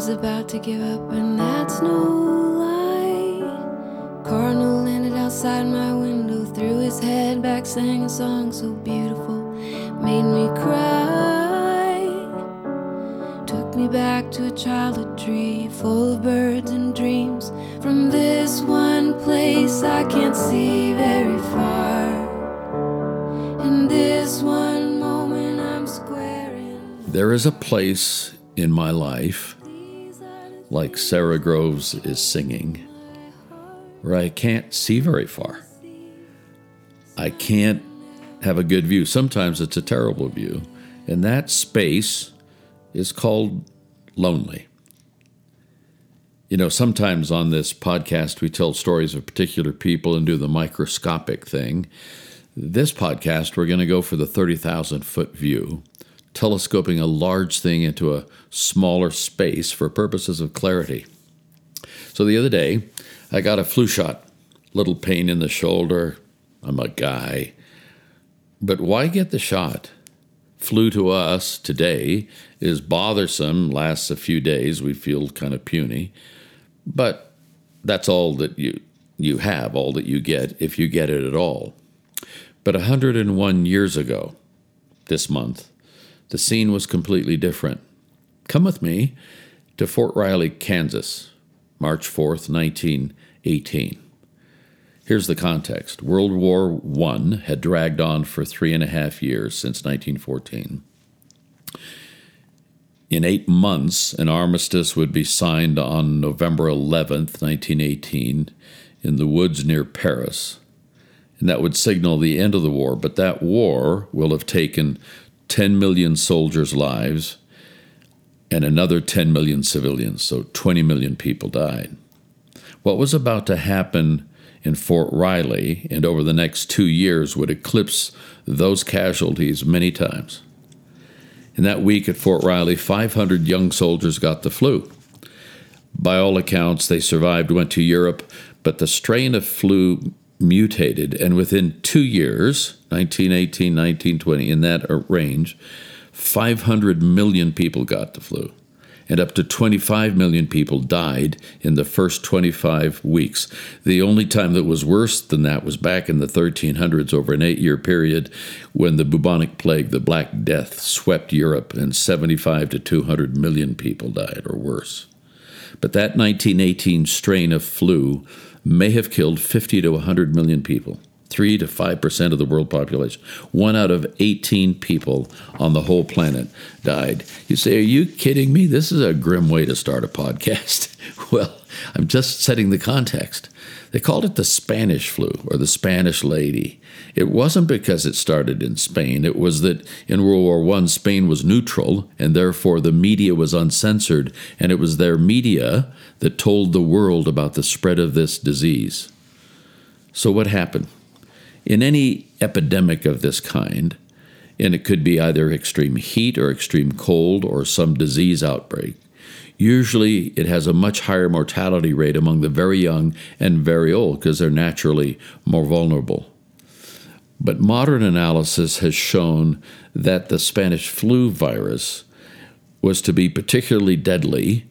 was about to give up, and that's no lie. Cardinal landed outside my window, threw his head back, sang a song so beautiful, made me cry. Took me back to a childhood tree full of birds and dreams. From this one place I can't see very far. In this one moment I'm squaring. There is a place in my life, like Sara Groves is singing, where I can't see very far. I can't have a good view. Sometimes it's a terrible view. And that space is called lonely. You know, sometimes on this podcast, we tell stories of particular people and do the microscopic thing. This podcast, we're going to go for the 30,000 foot view, telescoping a large thing into a smaller space for purposes of clarity. So the other day, I got a flu shot, little pain in the shoulder. I'm a guy. But why get the shot? Flu to us today is bothersome, lasts a few days, we feel kind of puny. But that's all that you you have, all that you get if you get it at all. But 101 years ago, this month, the scene was completely different. Come with me to Fort Riley, Kansas, March 4th, 1918. Here's the context World War I had dragged on for three and a half years since 1914. In eight months, an armistice would be signed on November 11th, 1918, in the woods near Paris. And that would signal the end of the war. But that war will have taken 10 million soldiers' lives and another 10 million civilians, so 20 million people died. What was about to happen in Fort Riley and over the next two years would eclipse those casualties many times. In that week at Fort Riley, 500 young soldiers got the flu. By all accounts, they survived, went to Europe, but the strain of flu mutated, and within two years, 1918, 1920, in that range, 500 million people got the flu and up to 25 million people died in the first 25 weeks. The only time that was worse than that was back in the 1300s over an eight year period when the bubonic plague, the Black Death, swept Europe and 75 to 200 million people died or worse. But that 1918 strain of flu may have killed 50 to 100 million people. 3 to 5% of the world population. One out of 18 people on the whole planet died. You say, Are you kidding me? This is a grim way to start a podcast. well, I'm just setting the context. They called it the Spanish flu or the Spanish lady. It wasn't because it started in Spain. It was that in World War I, Spain was neutral, and therefore the media was uncensored, and it was their media that told the world about the spread of this disease. So, what happened? In any epidemic of this kind, and it could be either extreme heat or extreme cold or some disease outbreak, usually it has a much higher mortality rate among the very young and very old because they're naturally more vulnerable. But modern analysis has shown that the Spanish flu virus was to be particularly deadly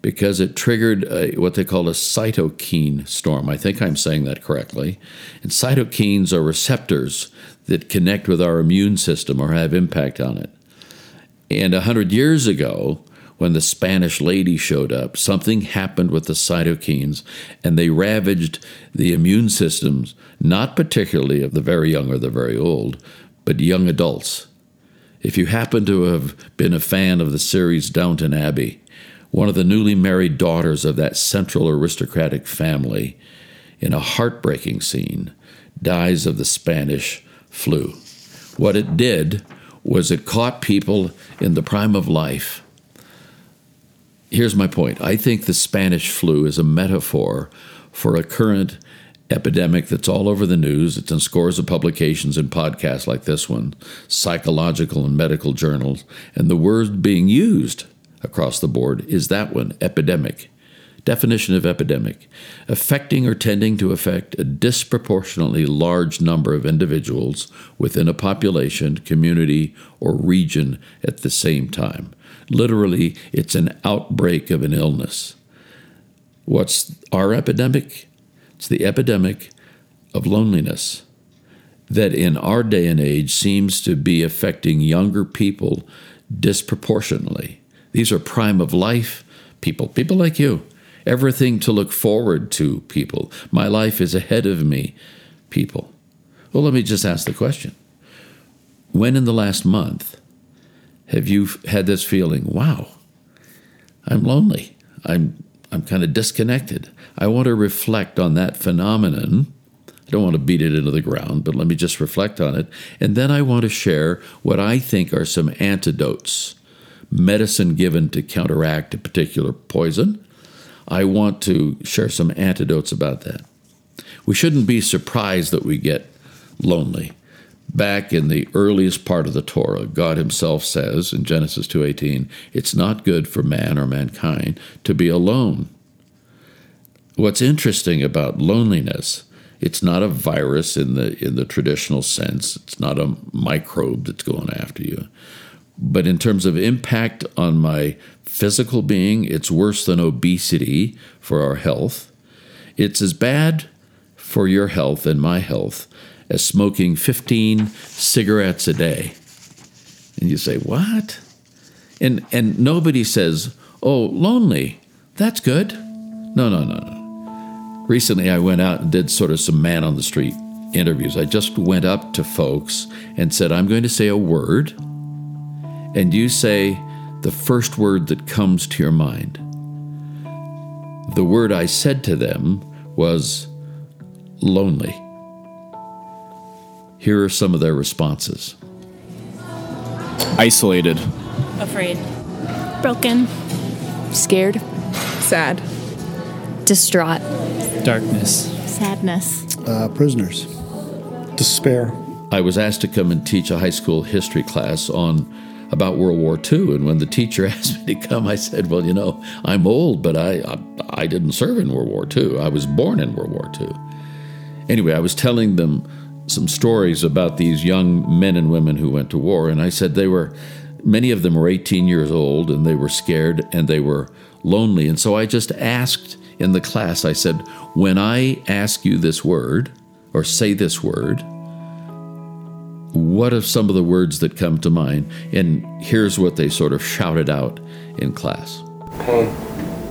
because it triggered a, what they call a cytokine storm. I think I'm saying that correctly. And cytokines are receptors that connect with our immune system or have impact on it. And a hundred years ago, when the Spanish lady showed up, something happened with the cytokines and they ravaged the immune systems, not particularly of the very young or the very old, but young adults. If you happen to have been a fan of the series Downton Abbey, one of the newly married daughters of that central aristocratic family, in a heartbreaking scene, dies of the Spanish flu. What it did was it caught people in the prime of life. Here's my point I think the Spanish flu is a metaphor for a current epidemic that's all over the news. It's in scores of publications and podcasts like this one, psychological and medical journals, and the word being used across the board is that one epidemic. Definition of epidemic affecting or tending to affect a disproportionately large number of individuals within a population, community, or region at the same time. Literally, it's an outbreak of an illness. What's our epidemic? It's the epidemic of loneliness that in our day and age seems to be affecting younger people disproportionately. These are prime of life people, people like you. Everything to look forward to, people. My life is ahead of me, people. Well, let me just ask the question When in the last month have you had this feeling, wow, I'm lonely? I'm, I'm kind of disconnected. I want to reflect on that phenomenon I don't want to beat it into the ground, but let me just reflect on it. And then I want to share what I think are some antidotes, medicine given to counteract a particular poison. I want to share some antidotes about that. We shouldn't be surprised that we get lonely. Back in the earliest part of the Torah, God himself says in Genesis 2:18, it's not good for man or mankind to be alone. What's interesting about loneliness it's not a virus in the in the traditional sense. It's not a microbe that's going after you. But in terms of impact on my physical being, it's worse than obesity for our health. It's as bad for your health and my health as smoking 15 cigarettes a day. And you say, "What?" And and nobody says, "Oh, lonely. That's good." No, no, no, no. Recently, I went out and did sort of some man on the street interviews. I just went up to folks and said, I'm going to say a word, and you say the first word that comes to your mind. The word I said to them was lonely. Here are some of their responses. Isolated, afraid, broken, scared, sad, distraught. Darkness, sadness, uh, prisoners, despair. I was asked to come and teach a high school history class on about World War II, and when the teacher asked me to come, I said, "Well, you know, I'm old, but I I, I didn't serve in World War II. I was born in World War II." Anyway, I was telling them some stories about these young men and women who went to war, and I said they were many of them were 18 years old and they were scared and they were lonely, and so I just asked in the class, I said, When I ask you this word, or say this word, what are some of the words that come to mind? And here's what they sort of shouted out in class Pain.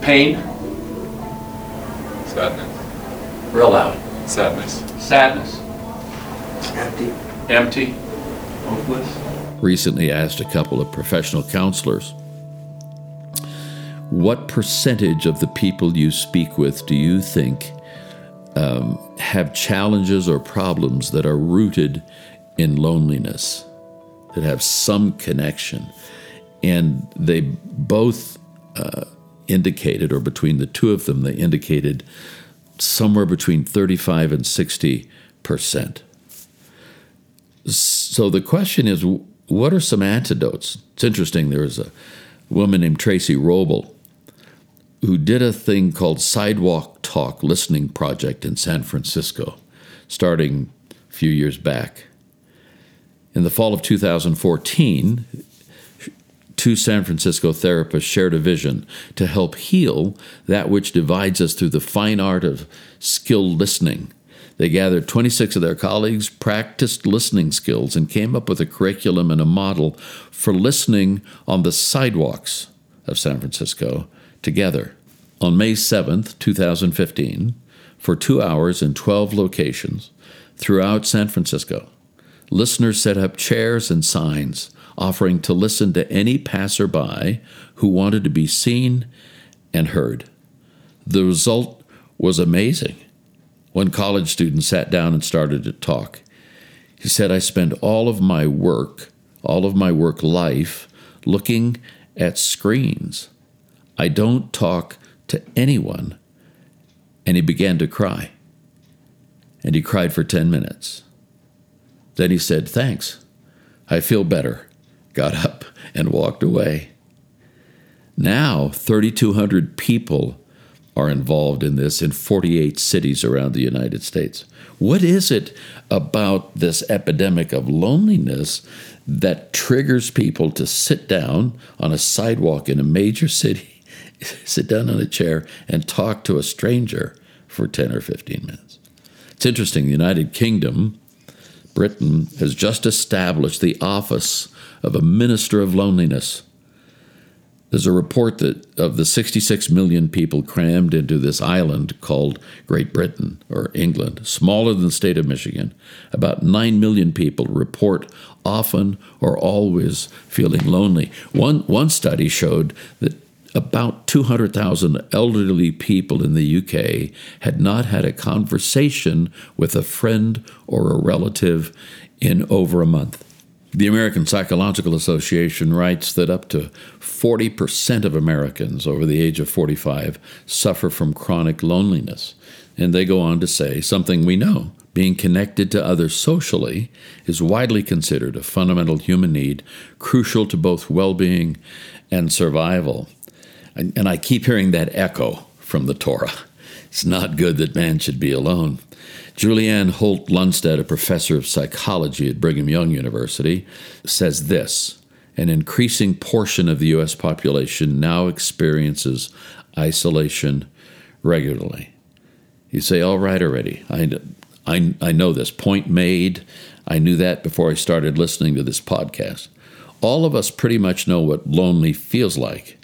Pain. Sadness. Real loud. Sadness. Sadness. Empty. Empty. Hopeless. Recently asked a couple of professional counselors what percentage of the people you speak with do you think um, have challenges or problems that are rooted in loneliness, that have some connection? And they both uh, indicated, or between the two of them, they indicated somewhere between 35 and 60 percent. So the question is, what are some antidotes? It's interesting. There was a woman named Traci Ruble who did a thing called Sidewalk Talk Listening Project in San Francisco, starting a few years back. In the fall of 2014, two San Francisco therapists shared a vision to help heal that which divides us through the fine art of skilled listening. They gathered 26 of their colleagues, practiced listening skills, and came up with a curriculum and a model for listening on the sidewalks of San Francisco together. On May 7th, 2015, for two hours in 12 locations throughout San Francisco, listeners set up chairs and signs offering to listen to any passerby who wanted to be seen and heard. The result was amazing. One college student sat down and started to talk. He said, I spend all of my work, all of my work life, looking at screens. I don't talk to anyone. And he began to cry. And he cried for 10 minutes. Then he said, Thanks. I feel better. Got up and walked away. Now, 3,200 people are involved in this in 48 cities around the United States. What is it about this epidemic of loneliness that triggers people to sit down on a sidewalk in a major city, sit down on a chair, and talk to a stranger for 10 or 15 minutes? It's interesting, the United Kingdom, Britain, has just established the office of a minister of loneliness. There's a report that of the 66 million people crammed into this island called Great Britain or England, smaller than the state of Michigan, about 9 million people report often or always feeling lonely. One, one study showed that about 200,000 elderly people in the UK had not had a conversation with a friend or a relative in over a month. The American Psychological Association writes that up to 40% of Americans over the age of 45 suffer from chronic loneliness. And they go on to say something we know being connected to others socially is widely considered a fundamental human need, crucial to both well being and survival. And, and, I keep hearing that echo from the Torah. It's not good that man should be alone. Julianne Holt Lunstad, a professor of psychology at Brigham Young University, says this An increasing portion of the U.S. population now experiences isolation regularly. You say, all right already. I, I, I know this. Point made. I knew that before I started listening to this podcast. All of us pretty much know what lonely feels like.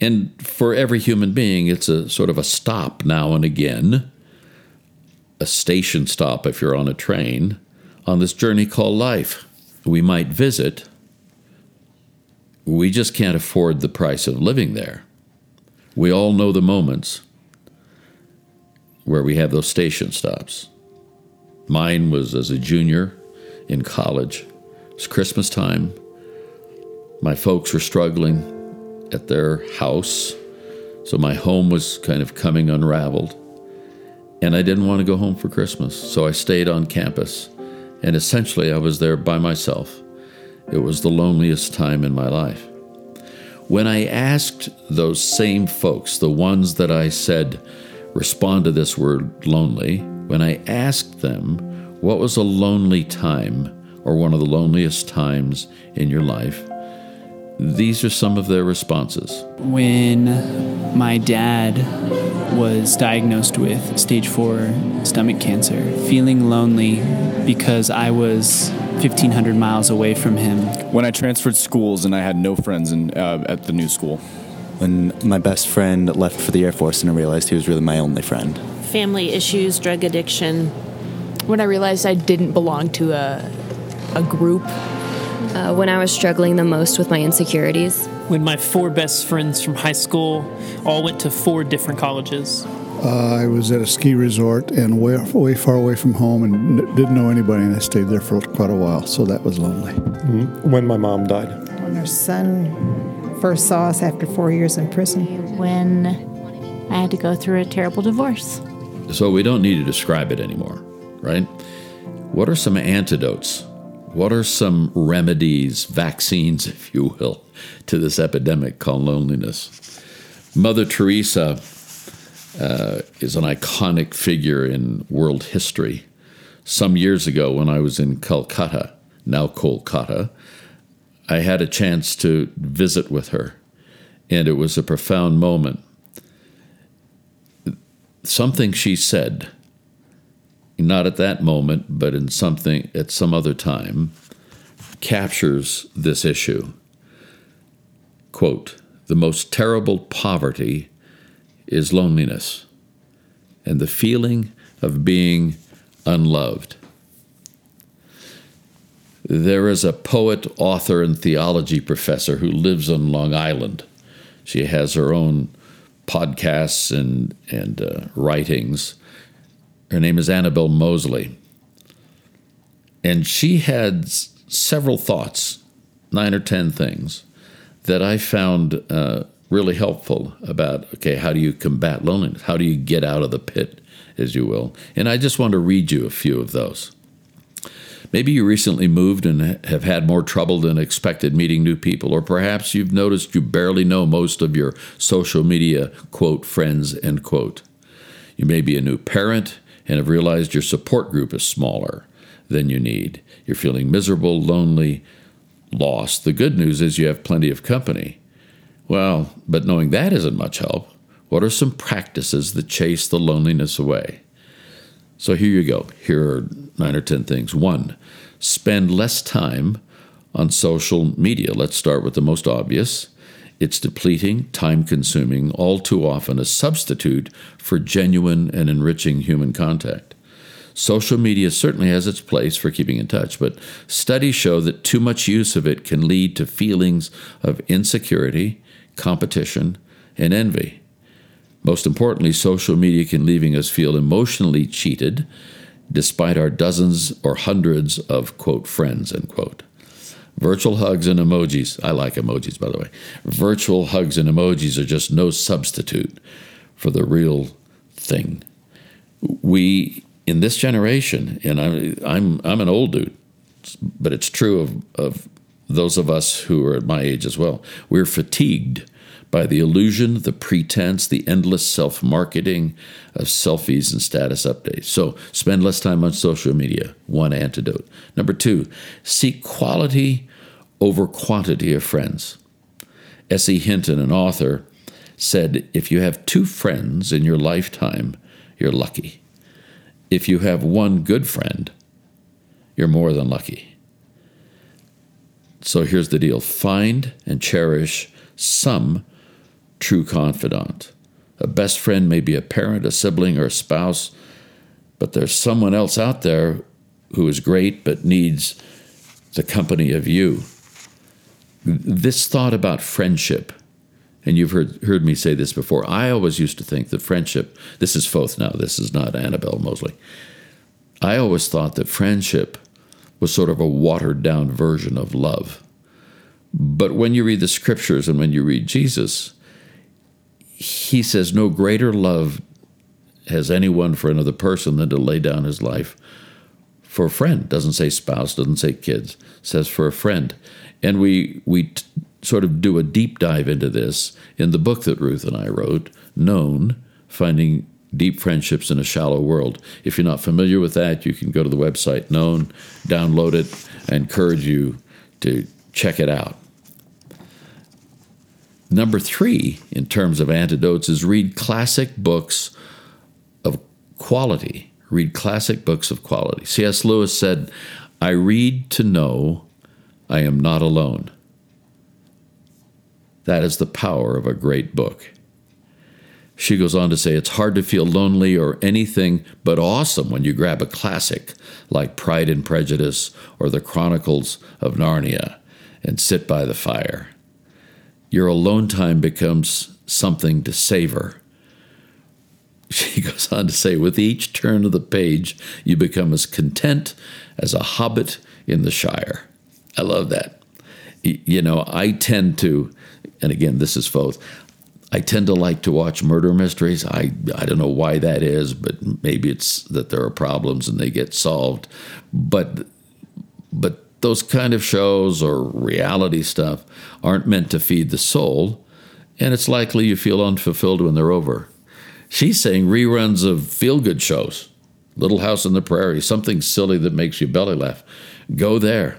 And for every human being, it's a sort of a stop now and again a station stop if you're on a train on this journey called life. We might visit, we just can't afford the price of living there. We all know the moments where we have those station stops. Mine was as a junior in college. It's Christmas time. My folks were struggling at their house, so my home was kind of coming unraveled. And I didn't want to go home for Christmas, so I stayed on campus. And essentially, I was there by myself. It was the loneliest time in my life. When I asked those same folks, the ones that I said respond to this word lonely, when I asked them what was a lonely time or one of the loneliest times in your life, these are some of their responses. When my dad was diagnosed with stage four stomach cancer, feeling lonely because I was 1,500 miles away from him. When I transferred schools and I had no friends in, uh, at the new school. When my best friend left for the Air Force and I realized he was really my only friend. Family issues, drug addiction. When I realized I didn't belong to a, a group uh, when I was struggling the most with my insecurities. When my four best friends from high school all went to four different colleges. Uh, I was at a ski resort and way, way far away from home and n- didn't know anybody, and I stayed there for quite a while, so that was lonely. Mm-hmm. When my mom died. When our son first saw us after four years in prison. When I had to go through a terrible divorce. So we don't need to describe it anymore, right? What are some antidotes what are some remedies, vaccines, if you will, to this epidemic called loneliness? Mother Teresa uh, is an iconic figure in world history. Some years ago, when I was in Calcutta, now Kolkata, I had a chance to visit with her, and it was a profound moment. Something she said not at that moment, but in something at some other time, captures this issue. Quote, the most terrible poverty is loneliness and the feeling of being unloved. There is a poet, author, and theology professor who lives on Long Island. She has her own podcasts and, and uh, writings her name is Annabelle Moseley. And she had several thoughts, nine or 10 things, that I found uh, really helpful about okay, how do you combat loneliness? How do you get out of the pit, as you will? And I just want to read you a few of those. Maybe you recently moved and have had more trouble than expected meeting new people, or perhaps you've noticed you barely know most of your social media, quote, friends, end quote. You may be a new parent and have realized your support group is smaller than you need. You're feeling miserable, lonely, lost. The good news is you have plenty of company. Well, but knowing that isn't much help, what are some practices that chase the loneliness away? So here you go. Here are nine or 10 things. One, spend less time on social media. Let's start with the most obvious. It's depleting, time consuming, all too often a substitute for genuine and enriching human contact. Social media certainly has its place for keeping in touch, but studies show that too much use of it can lead to feelings of insecurity, competition, and envy. Most importantly, social media can leaving us feel emotionally cheated despite our dozens or hundreds of quote friends end quote. Virtual hugs and emojis. I like emojis by the way. Virtual hugs and emojis are just no substitute for the real thing. We in this generation, and I'm I'm I'm an old dude, but it's true of, of those of us who are at my age as well. We're fatigued by the illusion, the pretense, the endless self marketing of selfies and status updates. So spend less time on social media, one antidote. Number two, seek quality over quantity of friends. S.E. Hinton, an author, said if you have two friends in your lifetime, you're lucky. If you have one good friend, you're more than lucky. So here's the deal find and cherish some true confidant. A best friend may be a parent, a sibling, or a spouse, but there's someone else out there who is great but needs the company of you. This thought about friendship, and you've heard, heard me say this before, I always used to think that friendship, this is Foth now, this is not Annabelle Moseley. I always thought that friendship was sort of a watered down version of love. But when you read the scriptures and when you read Jesus, he says, No greater love has anyone for another person than to lay down his life for a friend. Doesn't say spouse, doesn't say kids, says for a friend. And we, we t- sort of do a deep dive into this in the book that Ruth and I wrote, Known Finding Deep Friendships in a Shallow World. If you're not familiar with that, you can go to the website Known, download it. I encourage you to check it out. Number three, in terms of antidotes, is read classic books of quality. Read classic books of quality. C.S. Lewis said, I read to know I am not alone. That is the power of a great book. She goes on to say, It's hard to feel lonely or anything but awesome when you grab a classic like Pride and Prejudice or The Chronicles of Narnia and sit by the fire your alone time becomes something to savor. She goes on to say, with each turn of the page, you become as content as a hobbit in the Shire. I love that. You know, I tend to, and again, this is Foth. I tend to like to watch murder mysteries. I, I don't know why that is, but maybe it's that there are problems and they get solved. But but those kind of shows or reality stuff aren't meant to feed the soul, and it's likely you feel unfulfilled when they're over. She's saying reruns of feel good shows, Little House on the Prairie, something silly that makes you belly laugh. Go there.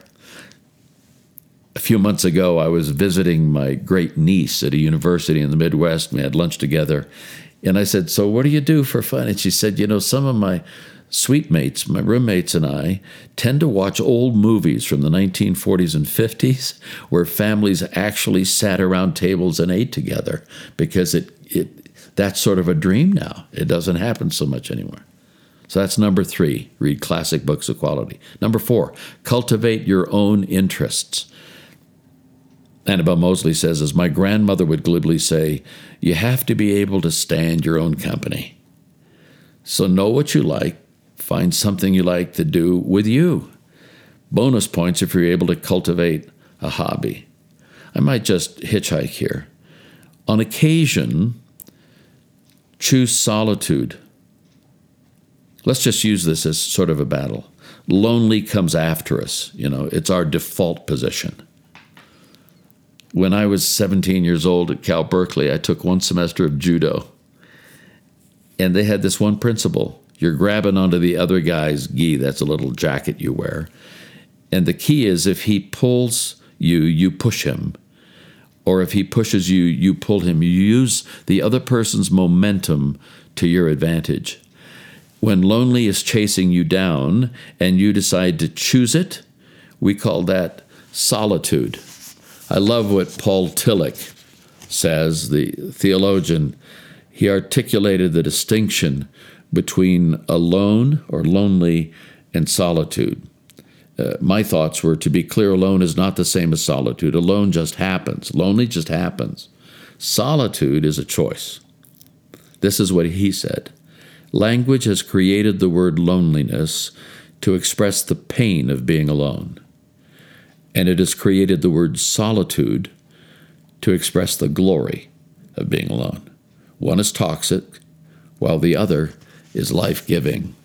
A few months ago, I was visiting my great niece at a university in the Midwest. We had lunch together. And I said, So, what do you do for fun? And she said, You know, some of my suite mates, my roommates and I, tend to watch old movies from the 1940s and 50s where families actually sat around tables and ate together because it, it that's sort of a dream now. It doesn't happen so much anymore. So that's number three read classic books of quality. Number four, cultivate your own interests. Annabelle Moseley says, as my grandmother would glibly say, you have to be able to stand your own company. So know what you like, Find something you like to do with you. Bonus points if you're able to cultivate a hobby. I might just hitchhike here. On occasion, choose solitude. Let's just use this as sort of a battle. lonely comes after us. You know, it's our default position. When I was 17 years old at Cal Berkeley, I took one semester of judo. And they had this one principle you're grabbing onto the other guy's gi, that's a little jacket you wear. And the key is if he pulls you, you push him. Or if he pushes you, you pull him. You use the other person's momentum to your advantage. When lonely is chasing you down and you decide to choose it, we call that solitude. I love what Paul Tillich says, the theologian. He articulated the distinction between alone or lonely and solitude. Uh, my thoughts were to be clear, alone is not the same as solitude. Alone just happens, lonely just happens. Solitude is a choice. This is what he said Language has created the word loneliness to express the pain of being alone, and it has created the word solitude to express the glory of being alone. One is toxic, while the other is life giving.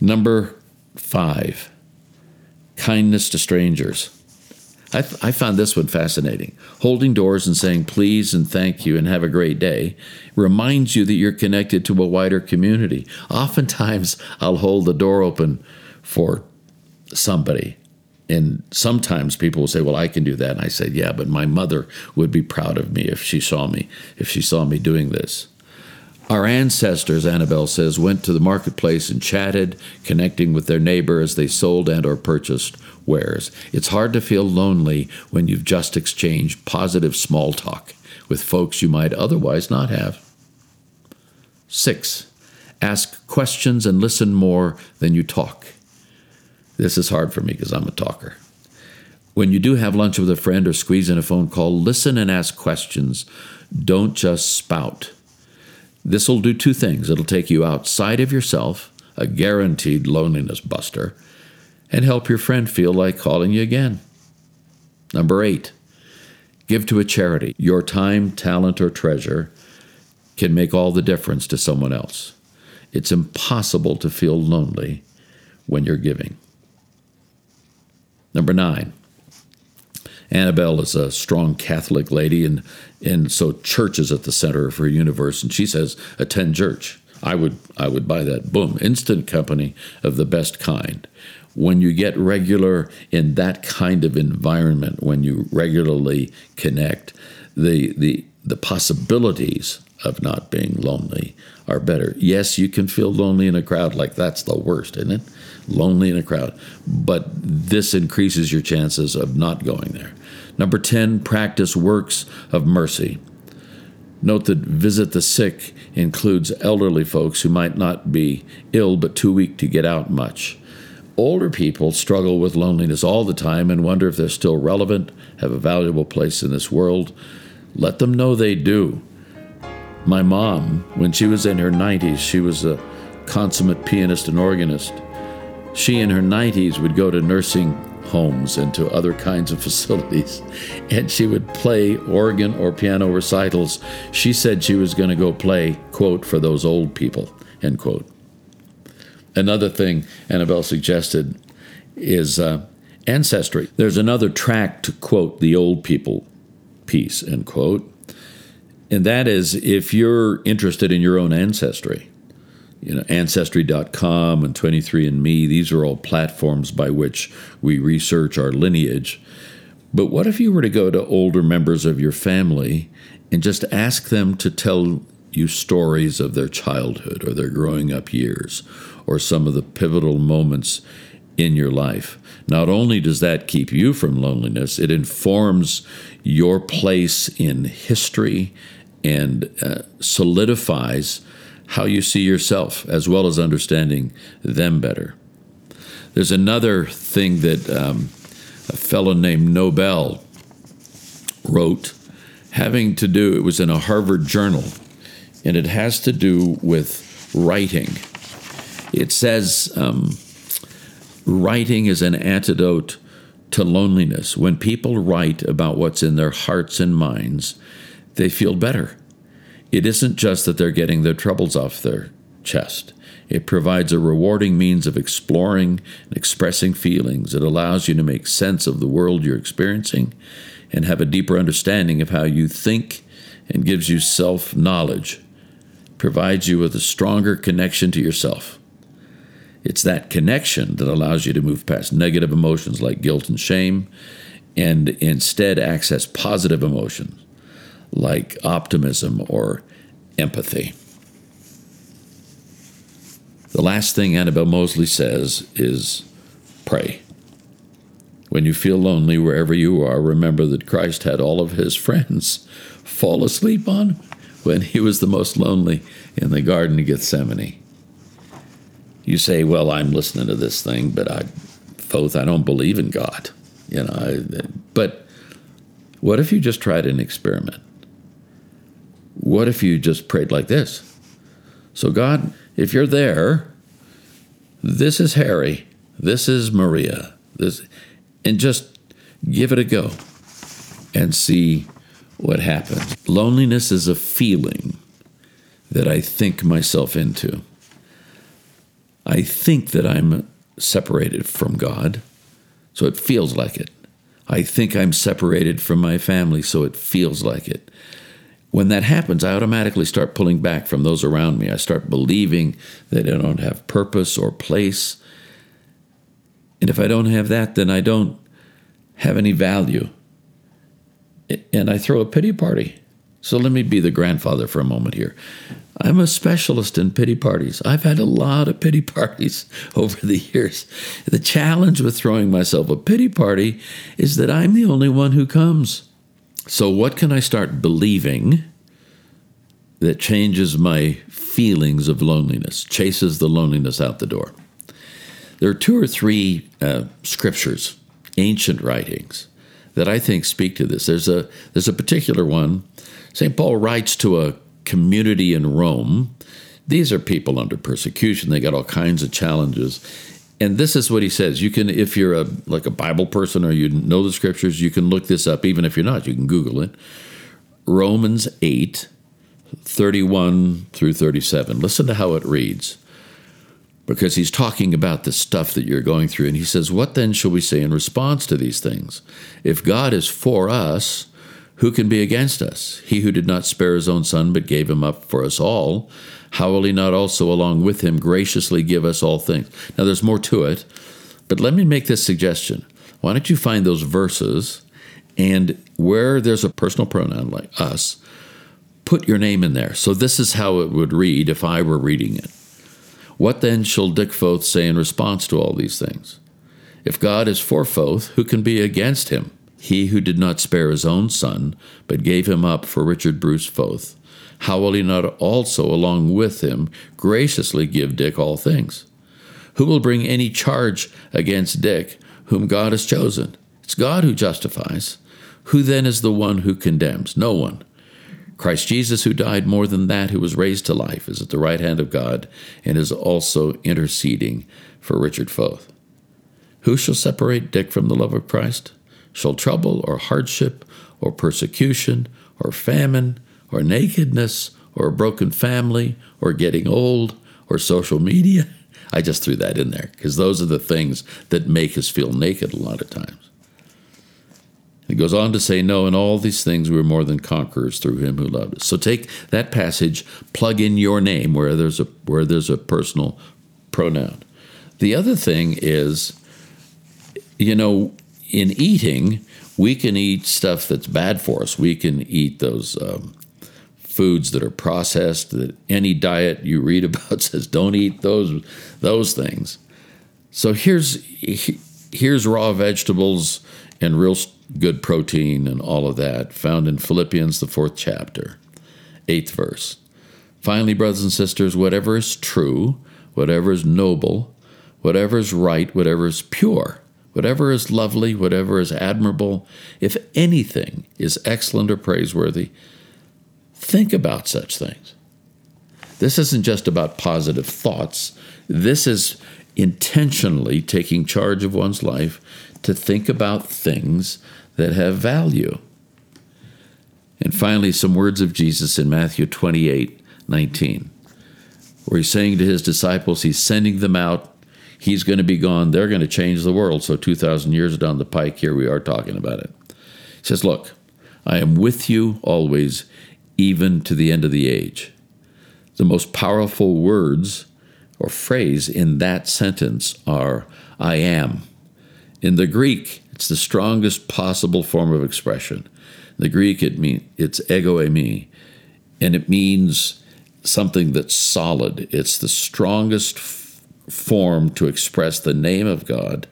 Number five, kindness to strangers. I, I, found this one fascinating. Holding doors and saying please and thank you and have a great day reminds you that you're connected to a wider community. Oftentimes, I'll hold the door open for somebody. And sometimes people will say, Well, I can do that. And I said, Yeah, but my mother would be proud of me if she saw me, if she saw me doing this. Our ancestors, Annabelle says, went to the marketplace and chatted, connecting with their neighbor as they sold and or purchased wares. It's hard to feel lonely when you've just exchanged positive small talk with folks you might otherwise not have. 6. Ask questions and listen more than you talk. This is hard for me because I'm a talker. When you do have lunch with a friend or squeeze in a phone call, listen and ask questions. Don't just spout. This will do two things it'll take you outside of yourself, a guaranteed loneliness buster, and help your friend feel like calling you again. Number eight, give to a charity. Your time, talent, or treasure can make all the difference to someone else. It's impossible to feel lonely when you're giving. Number nine, Annabelle is a strong Catholic lady, and and so church is at the center of her universe. And she says, attend church. I would I would buy that. Boom, instant company of the best kind. When you get regular in that kind of environment, when you regularly connect, the the the possibilities of not being lonely are better. Yes, you can feel lonely in a crowd, like that's the worst, isn't it? Lonely in a crowd. But this increases your chances of not going there. Number 10, practice works of mercy. Note that visit the sick includes elderly folks who might not be ill but too weak to get out much. Older people struggle with loneliness all the time and wonder if they're still relevant, have a valuable place in this world. Let them know they do. My mom, when she was in her 90s, she was a consummate pianist and organist. She in her 90s would go to nursing homes and to other kinds of facilities. And she would play organ or piano recitals. She said she was going to go play, quote, for those old people, end quote. Another thing Annabelle suggested is uh, ancestry. There's another track to quote the old people piece, end quote. And that is if you're interested in your own ancestry, you know, Ancestry.com and 23andMe, these are all platforms by which we research our lineage. But what if you were to go to older members of your family and just ask them to tell you stories of their childhood or their growing up years or some of the pivotal moments in your life? Not only does that keep you from loneliness, it informs your place in history and uh, solidifies how you see yourself, as well as understanding them better. There's another thing that um, a fellow named Nobel wrote, having to do, it was in a Harvard journal, and it has to do with writing. It says um, writing is an antidote to loneliness. When people write about what's in their hearts and minds, they feel better. It isn't just that they're getting their troubles off their chest, It provides a rewarding means of exploring and expressing feelings. It allows you to make sense of the world you're experiencing and have a deeper understanding of how you think and gives you self knowledge, provides you with a stronger connection to yourself. It's that connection that allows you to move past negative emotions like guilt and shame and instead access positive emotions like optimism or empathy. The last thing Annabelle Moseley says is pray. When you feel lonely wherever you are, remember that Christ had all of his friends fall asleep on when he was the most lonely in the Garden of Gethsemane. You say, Well, I'm listening to this thing, but I, both, I don't believe in God. You know, I, but what if you just tried an experiment? What if you just prayed like this? So, God, if you're there, this is Harry, this is Maria, this, and just give it a go and see what happens. Loneliness is a feeling that I think myself into. I think that I'm separated from God, so it feels like it. I think I'm separated from my family, so it feels like it. When that happens, I automatically start pulling back from those around me. I start believing that I don't have purpose or place. And if I don't have that, then I don't have any value. And I throw a pity party. So let me be the grandfather for a moment here. I'm a specialist in pity parties. I've had a lot of pity parties over the years. The challenge with throwing myself a pity party is that I'm the only one who comes. So, what can I start believing that changes my feelings of loneliness, chases the loneliness out the door? There are two or three uh, scriptures, ancient writings, that I think speak to this. There's a, there's a particular one. St. Paul writes to a community in Rome. These are people under persecution. They got all kinds of challenges. And this is what he says. You can, if you're a like a Bible person or you know the scriptures, you can look this up. Even if you're not, you can Google it. Romans 8, 31 through 37. Listen to how it reads. Because he's talking about the stuff that you're going through. And he says, What then shall we say in response to these things? If God is for us, who can be against us? He who did not spare his own son, but gave him up for us all, how will he not also, along with him, graciously give us all things? Now, there's more to it, but let me make this suggestion. Why don't you find those verses and where there's a personal pronoun like us, put your name in there. So, this is how it would read if I were reading it. What then shall Dick Foth say in response to all these things? If God is for Foth, who can be against him? He who did not spare his own son, but gave him up for Richard Bruce Foth, how will he not also, along with him, graciously give Dick all things? Who will bring any charge against Dick, whom God has chosen? It's God who justifies. Who then is the one who condemns? No one. Christ Jesus, who died more than that, who was raised to life, is at the right hand of God and is also interceding for Richard Foth. Who shall separate Dick from the love of Christ? Shall trouble or hardship or persecution or famine or nakedness or a broken family or getting old or social media. I just threw that in there because those are the things that make us feel naked a lot of times. He goes on to say, No, in all these things we are more than conquerors through him who loved us. So take that passage, plug in your name where there's a where there's a personal pronoun. The other thing is, you know, in eating, we can eat stuff that's bad for us. We can eat those um, foods that are processed. That any diet you read about says don't eat those those things. So here's here's raw vegetables and real good protein and all of that found in Philippians the fourth chapter, eighth verse. Finally, brothers and sisters, whatever is true, whatever is noble, whatever is right, whatever is pure whatever is lovely, whatever is admirable, if anything is excellent or praiseworthy, think about such things. This isn't just about positive thoughts, this is intentionally taking charge of one's life to think about things that have value. And finally, some words of Jesus in Matthew 28 19. where he's saying to his disciples, he's sending them out. He's going to be gone. They're going to change the world. So 2,000 years down the pike, here we are talking about it. He says, Look, I am with you always, even to the end of the age. The most powerful words or phrase in that sentence are, I am. In the Greek, it's the strongest possible form of expression. In the Greek, it mean it's ego eimi, and it means something that's solid. It's the strongest form to express the name of God,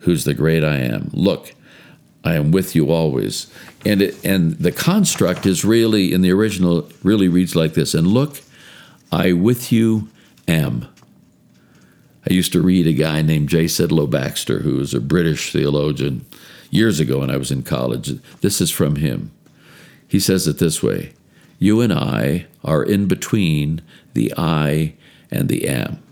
who's the great I am. Look, I am with you always. And it, and the construct is really in the original really reads like this. And look, I with you am. I used to read a guy named J. Sidlow Baxter, who was a British theologian years ago when I was in college. This is from him. He says it this way You and I are in between the I and the am.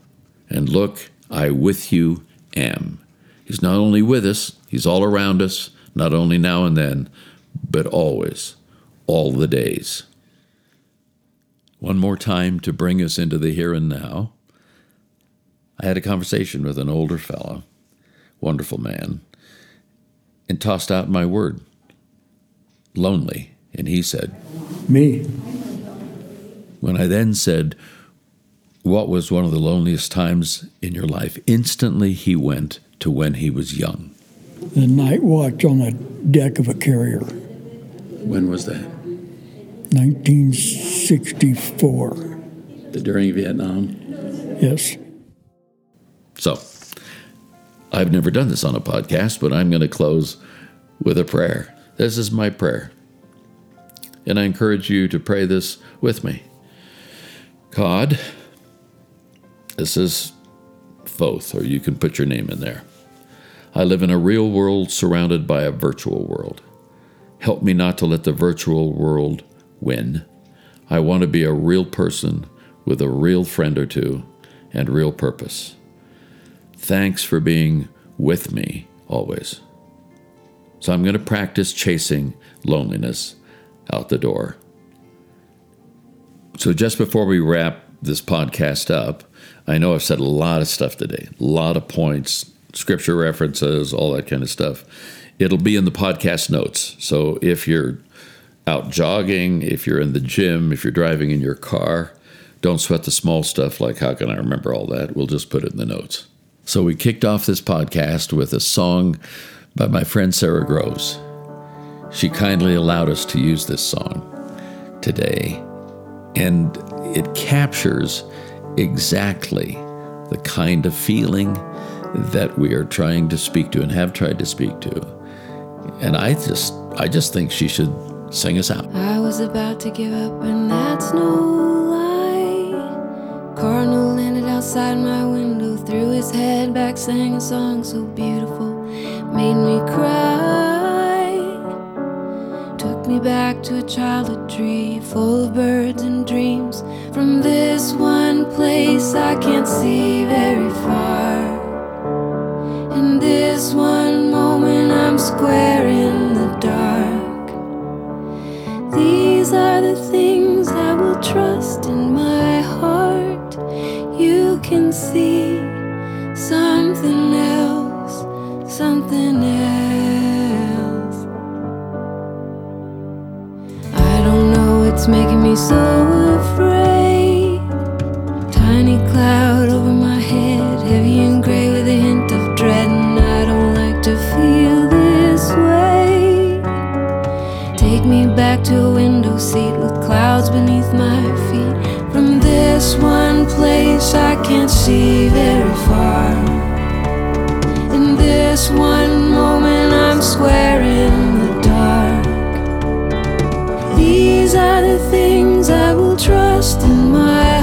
And look, I with you am. He's not only with us, he's all around us, not only now and then, but always, all the days. One more time to bring us into the here and now. I had a conversation with an older fellow, wonderful man, and tossed out my word lonely. And he said, Me. When I then said, What was one of the loneliest times in your life? Instantly he went to when he was young. The night watch on the deck of a carrier, When was that? 1964. During Vietnam? Yes. So, I've never done this on a podcast, but I'm going to close with a prayer. This is my prayer. And I encourage you to pray this with me. God, this is both, or you can put your name in there. I live in a real world surrounded by a virtual world. Help me not to let the virtual world win. I want to be a real person with a real friend or two and real purpose. Thanks for being with me always. So I'm going to practice chasing loneliness out the door. So just before we wrap this podcast up, I know I've said a lot of stuff today, a lot of points, scripture references, all that kind of stuff. It'll be in the podcast notes. So if you're out jogging, if you're in the gym, if you're driving in your car, don't sweat the small stuff like how can I remember all that? We'll just put it in the notes. So we kicked off this podcast with a song by my friend Sara Groves. She kindly allowed us to use this song today, and it captures exactly the kind of feeling that we are trying to speak to and have tried to speak to. And I just I just think she should sing us out. I was about to give up, and that's no lie. Cardinal landed outside my window, threw his head back, sang a song so beautiful, made me cry. Back to a childhood tree full of birds and dreams. From this one place I can't see very far. In this one moment, I'm square in the dark. These are the things I will trust in my heart. You can see something else, something else. So afraid. Tiny cloud over my head, heavy and gray with a hint of dread, and I don't like to feel this way. Take me back to a window seat with clouds beneath my feet. From this one place I can't see very far. In this one moment I'm square in the dark. These are the things I will trust in my